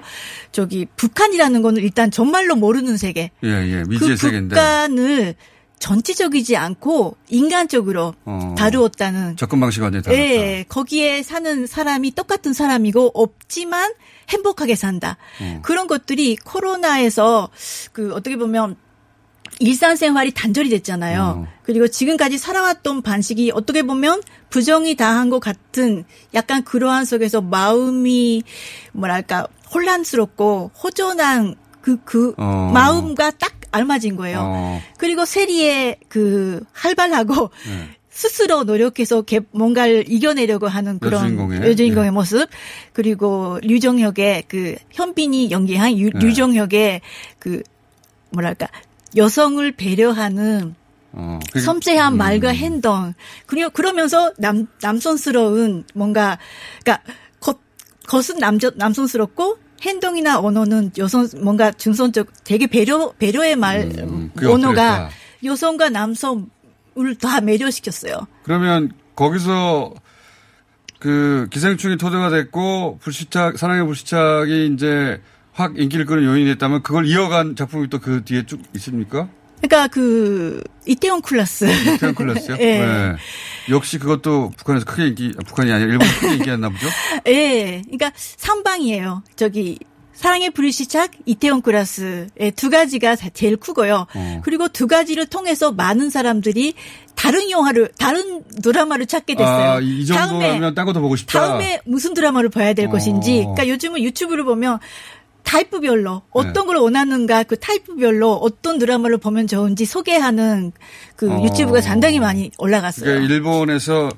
저기 북한이라는 거는 일단 정말로 모르는 세계. 예, 예. 미지의 그 세계인데. 북한을 전체적이지 않고 인간적으로 어, 다루었다는 접근 방식이 완전히 다르다. 예, 거기에 사는 사람이 똑같은 사람이고 없지만 행복하게 산다. 어. 그런 것들이 코로나에서 그 어떻게 보면 일상생활이 단절이 됐잖아요. 그리고 지금까지 살아왔던 방식이 어떻게 보면 부정이 다한 것 같은 약간 그러한 속에서 마음이 뭐랄까 혼란스럽고 호전한 그, 그 어. 마음과 딱 알맞은 거예요. 어. 그리고 세리의 그 활발하고 네. 스스로 노력해서 개- 뭔가를 이겨내려고 하는 그런 여주인공의, 네. 여주인공의 모습 그리고 류정혁의 그 현빈이 연기한 유- 네. 류정혁의 그 뭐랄까 여성을 배려하는 어. 섬세한 음. 말과 행동 그리고 그러면서 남 남선스러운 뭔가 그러니까 겉 겉은 남자 남선스럽고 행동이나 언어는 여성 뭔가 중선적 되게 배려 배려의 말 그게 언어가 어땠다. 여성과 남성을 다 매료시켰어요. 그러면 거기서 그 기생충이 토대가 됐고 불시착 사랑의 불시착이 이제 확 인기를 끄는 요인이 됐다면 그걸 이어간 작품이 또 그 뒤에 쭉 있습니까? 그러니까 그 이태원 클라스. 태양 클래스요? [LAUGHS] 예. 네. 역시 그것도 북한에서 크게 인기 아, 북한이 아니라 일본에서 크게 [LAUGHS] 인기였나 보죠. 예. 그러니까 삼방이에요. 저기 사랑의 불시착, 이태원 클라스의 두 가지가 다 제일 크고요. 어. 그리고 두 가지를 통해서 많은 사람들이 다른 영화를 다른 드라마를 찾게 됐어요. 아, 이 정도라면 딴 것도 보고 싶다. 다음에 무슨 드라마를 봐야 될 어. 것인지. 그러니까 요즘은 유튜브를 보면 타입별로 네. 어떤 걸 원하는가 그 타입별로 어떤 드라마를 보면 좋은지 소개하는 그 어. 유튜브가 상당히 많이 올라갔어요. 그러니까 일본에서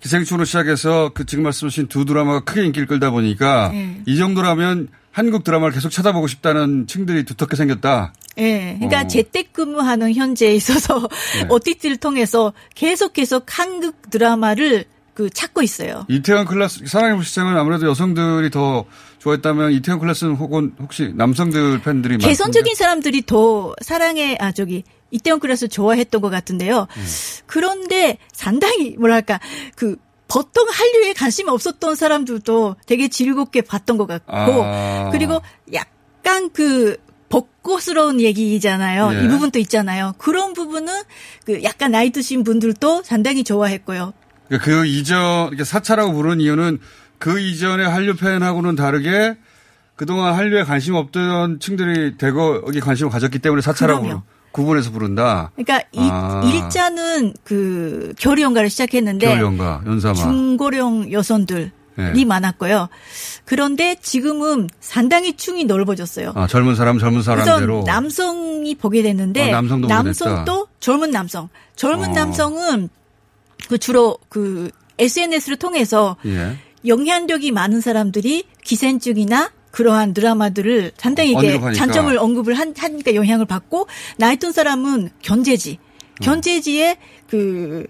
기생충으로 시작해서 그 지금 말씀하신 두 드라마가 크게 인기를 끌다 보니까 네. 이 정도라면 한국 드라마를 계속 찾아보고 싶다는 층들이 두텁게 생겼다. 예. 그러니까 어. 재택근무하는 현재에 있어서 네. [LAUGHS] OTT를 통해서 계속 계속 한국 드라마를 그 찾고 있어요. 이태원 클래스 사랑의 불시착은 아무래도 여성들이 더 좋아했다면 이태원 클래스는 혹은 혹시 남성들 팬들이 개성적인 사람들이 더 사랑의 아 저기 이태원 클래스 좋아했던 것 같은데요. 음. 그런데 상당히 뭐랄까 그 보통 한류에 관심 없었던 사람들도 되게 즐겁게 봤던 것 같고 아. 그리고 약간 그 벚꽃스러운 얘기잖아요. 예. 이 부분도 있잖아요. 그런 부분은 그 약간 나이 드신 분들도 상당히 좋아했고요. 그러니까 그 이전 사차라고 부르는 이유는 그 이전의 한류 팬하고는 다르게 그동안 한류에 관심 없던 층들이 대거 여기 관심을 가졌기 때문에 사차라고 그럼요. 구분해서 부른다. 그러니까 이 아. 일자는 그 겨울 연가를 시작했는데 겨울 연가, 연사마. 중고령 여성들 이 네. 많았고요. 그런데 지금은 상당히 충이 넓어졌어요. 아, 젊은 사람 젊은 사람대로 남성이 보게 됐는데 어, 남성도 보게 남성도 젊은 남성, 젊은 어. 남성은 그 주로 그 SNS를 통해서 예. 영향력이 많은 사람들이 기생충이나 그러한 드라마들을 상당히 이게. 장점을 언급을 한, 하니까 영향을 받고 나이 든 사람은 견제지, 음. 견제지에 그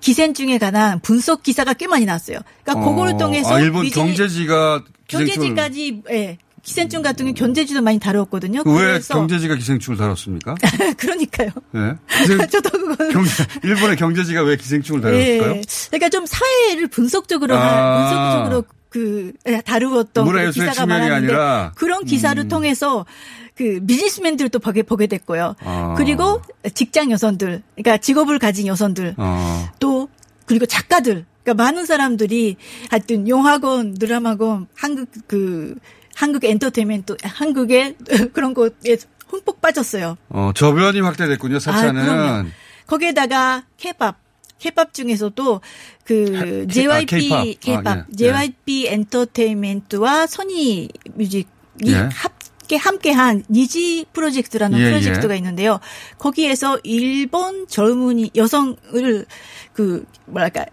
기생충에 관한 분석 기사가 꽤 많이 나왔어요. 그러니까 그거를 통해서 아, 일본 경제지가 기생충을 경제지까지 예. 기생충 같은 경우 견제지도 많이 다뤘거든요. 왜 그래서 경제지가 기생충을 다뤘습니까? [LAUGHS] 그러니까요. 예. [LAUGHS] 기생- 저도 그거는 경제, 일본의 경제지가 왜 기생충을 다뤘을까요? 예. 그러니까 좀 사회를 분석적으로 아. 하- 분석적으로 그 예, 다루었던 그 기사가 많았는데 아니라 그런 기사를 음. 통해서 그 비즈니스맨들도 보게 보게 됐고요. 아. 그리고 직장 여성들, 그러니까 직업을 가진 여성들, 어. 또 그리고 작가들, 그러니까 많은 사람들이 하여튼 영화관, 드라마관, 한국 그 한국 엔터테인먼트, 한국의 [LAUGHS] 그런 곳에 흠뻑 빠졌어요. 어, 저변이 확대됐군요, 아. 사차는. 거기에다가 케밥, 케밥 중에서도 그 케- JYP 아. 케밥, 아, 예. JYP 엔터테인먼트와 소니 뮤직이 예. 함께 함께한 니지 프로젝트라는 예, 프로젝트가 예. 있는데요. 거기에서 일본 젊은이 여성을 그 뭐랄까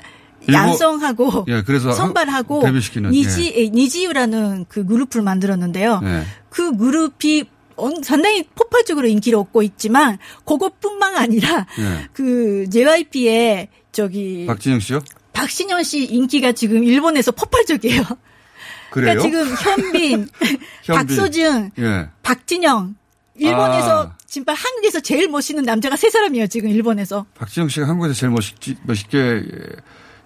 양성하고 예, 그래서 선발하고 니지 에, 니지유라는 그 그룹을 만들었는데요. 예. 그 그룹이 언- 상당히 폭발적으로 인기를 얻고 있지만 그것뿐만 아니라 예. 그 JYP의 저기 박진영 씨요? 박신영 씨 인기가 지금 일본에서 폭발적이에요. 그래요? 그러니까 지금 현빈. [LAUGHS] [LAUGHS] 박소준, 예. 박진영 일본에서 아. 지금 한국에서 제일 멋있는 남자가 세 사람이에요. 지금 일본에서. 박진영 씨가 한국에서 제일 멋있지, 멋있게 예,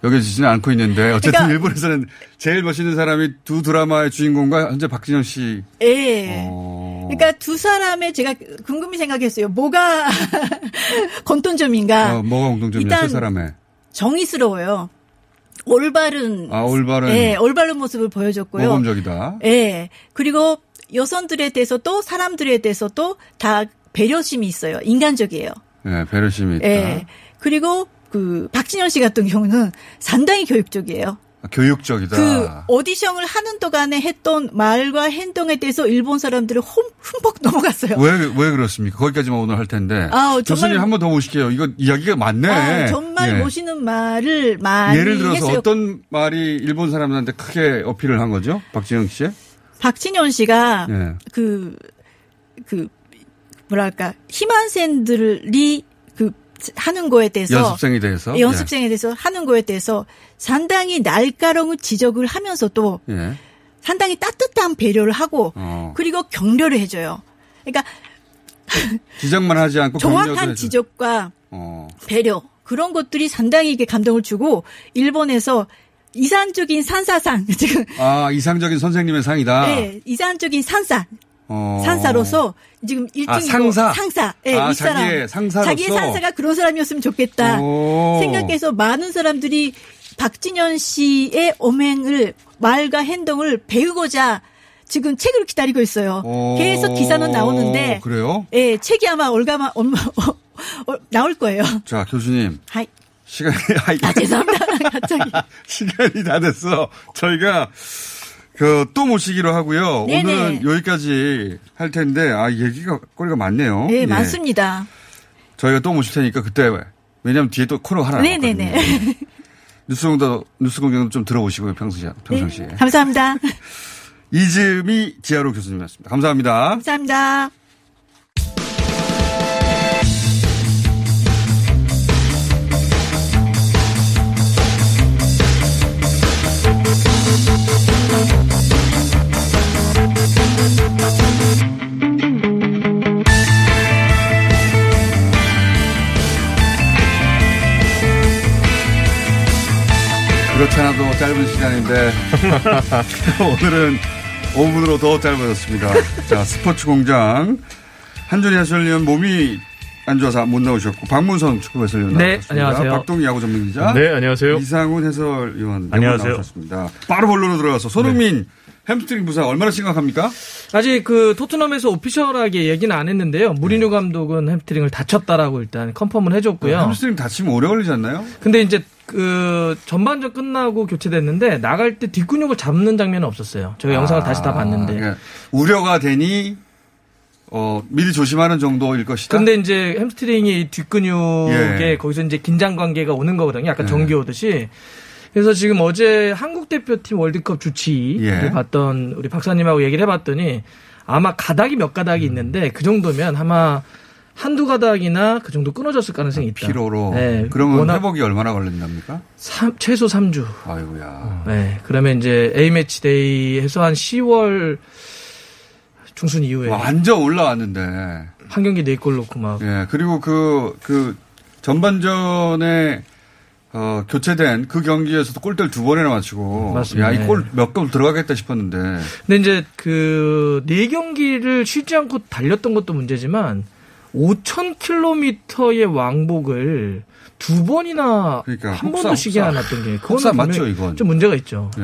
여겨지지는 않고 있는데 어쨌든 그러니까- 일본에서는 제일 멋있는 사람이 두 드라마의 주인공과 현재 박진영 씨. 예. 어. 그러니까 두 사람의 제가 궁금히 생각했어요. 뭐가 [LAUGHS] 공통점인가? 어, 뭐가 공통점이야 일단 세 사람의. 정의스러워요. 올바른 아 올바른 예, 올바른 모습을 보여줬고요. 모범적이다. 예. 그리고 여성들에 대해서도 사람들에 대해서도 다 배려심이 있어요. 인간적이에요. 예, 배려심이 있다. 예. 그리고 그 박진영 씨 같은 경우는 상당히 교육적이에요. 아, 교육적이다. 그 오디션을 하는 동안에 했던 말과 행동에 대해서 일본 사람들이 홈, 흠뻑 [LAUGHS] 넘어갔어요. 왜, 왜 그렇습니까? 거기까지만 오늘 할 텐데. 아우, 교수님 한 번 더 모실게요. 이거 이야기가 많네. 아, 정말 예. 모시는 말을 많이 예를 들어서 했어요. 어떤 말이 일본 사람들한테 크게 어필을 한 거죠? 박진영 씨? 박진현 씨가 예. 그, 그, 뭐랄까, 희망생들이 그, 하는 거에 대해서. 연습생에 대해서? 예, 연습생에 대해서 하는 거에 대해서 상당히 날카로운 지적을 하면서도 예. 상당히 따뜻한 배려를 하고 어. 그리고 격려를 해줘요. 그러니까 [LAUGHS] 지적만 하지 않고 정확한. 지적과 어. 배려 그런 것들이 상당히 이게 감동을 주고 일본에서 이산적인 산사상 [LAUGHS] 지금 아, 이상적인 선생님의 상이다. 네, 이산적인 산사 어. 산사로서 지금 일등이고 아, 상사? 상사 예, 아, 이 사람 자기의? 자기의 상사가 그런 사람이었으면 좋겠다 오. 생각해서 많은 사람들이 박진현 씨의 엄행을 말과 행동을 배우고자 지금 책을 기다리고 있어요. 오. 계속 기사는 나오는데 그래요? 예, 책이 아마 올가마 얼마 어, 나올 거예요. 자, 교수님. 하이. 시간이, 아, 죄송합니다. [LAUGHS] 갑자기. 시간이 다 됐어. 저희가 그 또 모시기로 하고요. 네네. 오늘은 여기까지 할 텐데 아 얘기가 거리가 많네요. 네, 예. 많습니다. 저희가 또 모실 테니까 그때 왜냐면 뒤에 또 코너 하나 네네네. 남았거든요. 뉴스공도 뉴스공장도 좀 들어보시고요 평소시에 평상시에. 네, 감사합니다. [LAUGHS] 이즈미 지하로 교수님이었습니다. 감사합니다. 감사합니다. 않아도 짧은 시간인데 [LAUGHS] 오늘은 5분으로 더 짧아졌습니다. 자 스포츠 공장 한준희 해설위원 몸이 안 좋아서 못 나오셨고 박문성 축구 해설위원 네, 나오셨습니다. 안녕하세요. 박동희 야구 전문 기자. 네, 안녕하세요. 이상훈 해설위원 안녕하세요. 나오셨습니다. 바로 본론으로 들어가서 손흥민 햄스트링 부상 얼마나 심각합니까? 아직 그 토트넘에서 official하게 얘기는 안 했는데요. 무리뉴 감독은 햄스트링을 다쳤다라고 일단 confirm을 해줬고요. 햄스트링 다치면 오래 걸리지 않나요? 근데 이제 그 전반전 끝나고 교체됐는데 나갈 때 뒷근육을 잡는 장면은 없었어요. 제가 영상을 다시 다 봤는데. 그러니까 우려가 되니 어, 미리 조심하는 정도일 것이다. 근데 이제 햄스트링이 이 뒷근육에 예. 거기서 이제 긴장 관계가 오는 거거든요. 약간 예. 전기 오듯이. 그래서 지금 어제 한국 대표팀 월드컵 주치를 예. 봤던 우리 박사님하고 얘기를 해봤더니 아마 가닥이 몇 가닥이 있는데 그 정도면 아마 한두 가닥이나 그 정도 끊어졌을 가능성이 있다. 피로로. 네, 그러면 회복이 얼마나 걸린답니까? 삼- 최소 3주. 아이고야. 네. 그러면 이제 A매치 day 해서 한 10월 중순 이후에 완전 올라왔는데. 한 경기 네 골 넣고 막 예, 그리고 그, 그, 전반전에 어, 교체된 그 경기에서도 골대를 두 번이나 맞추고. 맞습니다. 야, 이 골 몇 골 들어가겠다 싶었는데. 근데 이제 그 네 경기를 쉬지 않고 달렸던 것도 문제지만 5,000km의 왕복을 두 번이나 그러니까 한 번도 쉬게. 안 했던 게 그건 맞죠, 이건? 좀 문제가 있죠. 예.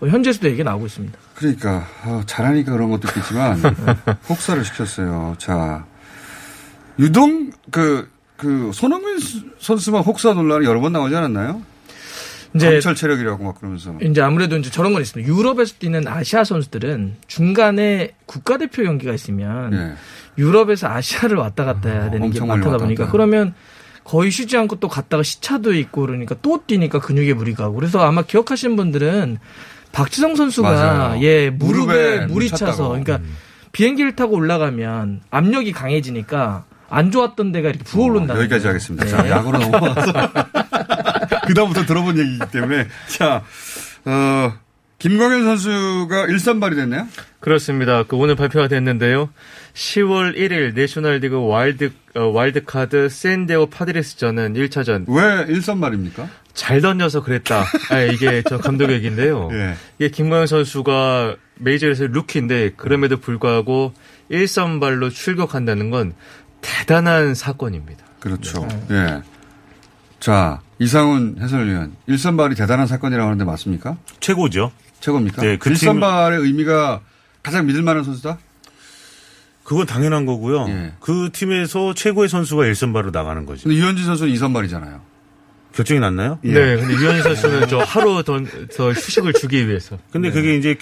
어, 현재에서도 얘기 나오고 있습니다. 그러니까 어, 잘하니까 그런 것도 있겠지만 [LAUGHS] 혹사를 시켰어요. 자 유동 그 그 손흥민 수- 선수만 혹사 논란이 여러 번 나오지 않았나요? 이제- 강철 체력이라고 막 그러면서 이제 아무래도 이제 저런 건 있습니다. 유럽에서 뛰는 아시아 선수들은 중간에 국가대표 경기가 있으면 예. 유럽에서 아시아를 왔다 갔다 해야 되는 게 엄청 많이 많다 보니까. 그러면 거의 쉬지 않고 또 갔다가 시차도 있고 그러니까 또 뛰니까 근육에 무리 가고 그래서 아마 기억하시는 분들은 박지성 선수가 맞아요. 예 무릎에 무릎에 물 물이. 차서 그러니까 비행기를 타고 올라가면 압력이 강해지니까 안 좋았던 데가 이렇게 부어오른다. 어, 여기까지 하겠습니다. 네. 자 야구로 넘어가서 [LAUGHS] 그다음부터 들어본 얘기이기 때문에 자 어, 김광현 선수가 일선발이 됐네요. 그렇습니다. 그 오늘 발표가 됐는데요. 10월 1일 내셔널리그 와일드 어, 와일드카드 샌디에고 파드레스전은 1차전 왜 일선발입니까? 잘 던져서 그랬다. 아, 이게 저 감독 얘기인데요. [LAUGHS] 예. 이게 김광현 선수가 메이저에서 루키인데 그럼에도 불구하고 1선발로 출격한다는 건 대단한 사건입니다. 그렇죠. 예. 자 이상훈 해설위원 일선발이 대단한 사건이라고 하는데 맞습니까? 최고죠. 최고입니까? 네, 그 팀- 일선발의 의미가 가장 믿을 만한 선수다? 그건 당연한 거고요. 예. 그 팀에서 최고의 선수가 1선발로 나가는 거죠. 근데 류현진 선수는 2선발이잖아요. 결정이 났나요? 네, 근데 류현진 선수는 저 하루 더, 더 휴식을 주기 위해서. 근데 그게 이제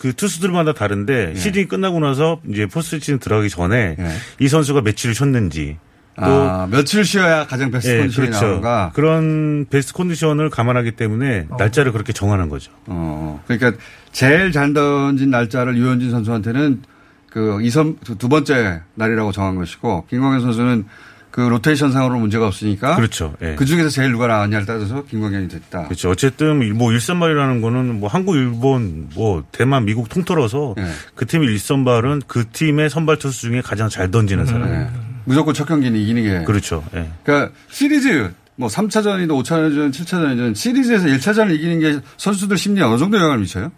그 투수들마다 다른데 시즌이 끝나고 나서 이제 포스트 시즌 들어가기 전에 이 선수가 며칠을 쉬었는지 또 아, 며칠 쉬어야 가장 베스트 예, 컨디션이 그렇죠. 나오는가? 그런 베스트 컨디션을 감안하기 때문에 날짜를 그렇게 정하는 거죠. 어, 그러니까 제일 잘 던진 날짜를 유현진 선수한테는 그 이선 두 번째 날이라고 정한 것이고 김광현 선수는 그 로테이션 상으로 문제가 없으니까 그렇죠. 예. 그 중에서 제일 누가 나왔냐를 따져서 김광현이 됐다. 그렇죠. 어쨌든 뭐 일선발이라는 거는 뭐 한국, 일본, 뭐 대만, 미국 통틀어서 예. 그 팀의 일선발은 그 팀의 선발 투수 중에 가장 잘 던지는 사람. 예. 무조건 첫 경기는 이기는 게. 그렇죠. 예. 그러니까 시리즈 뭐 3차전이든 5차전, 7차전이든 시리즈에서 1차전을 이기는 게 선수들 심리에 어느 정도 영향을 미쳐요?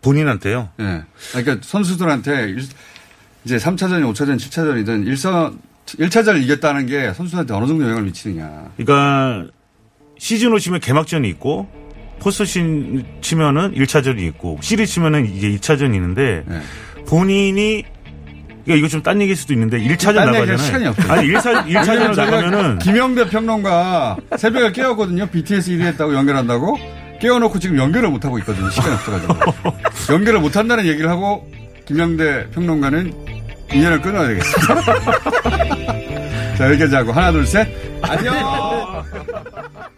본인한테요? 예. 그러니까 선수들한테 일- 이제 3차전이 5차전, 7차전이든 일선 1차전을 이겼다는 게 선수한테 어느 정도 영향을 미치느냐. 그러니까 시즌으로 치면 개막전이 있고 포스트 시즌 치면은 1차전이 있고 시리즈 치면은 이제 2차전이 있는데 네. 본인이 그러니까 이거 좀 딴 얘기일 수도 있는데 1차전 딴 얘기할 나가잖아요. 시간이 없어요. 아니 1차, 1차전을 저희가 나가면은 김영대 평론가 새벽에 깨웠거든요. BTS 1위 했다고 연결한다고. 깨워놓고 지금 연결을 못 하고 있거든요. 시간이 없어가지고. [LAUGHS] 연결을 못 한다는 얘기를 하고 김영대 평론가는 인연을 끊어야 되겠습니다. [LAUGHS] 자, 여기까지 하고 하나, 둘, 셋. 안녕! [LAUGHS]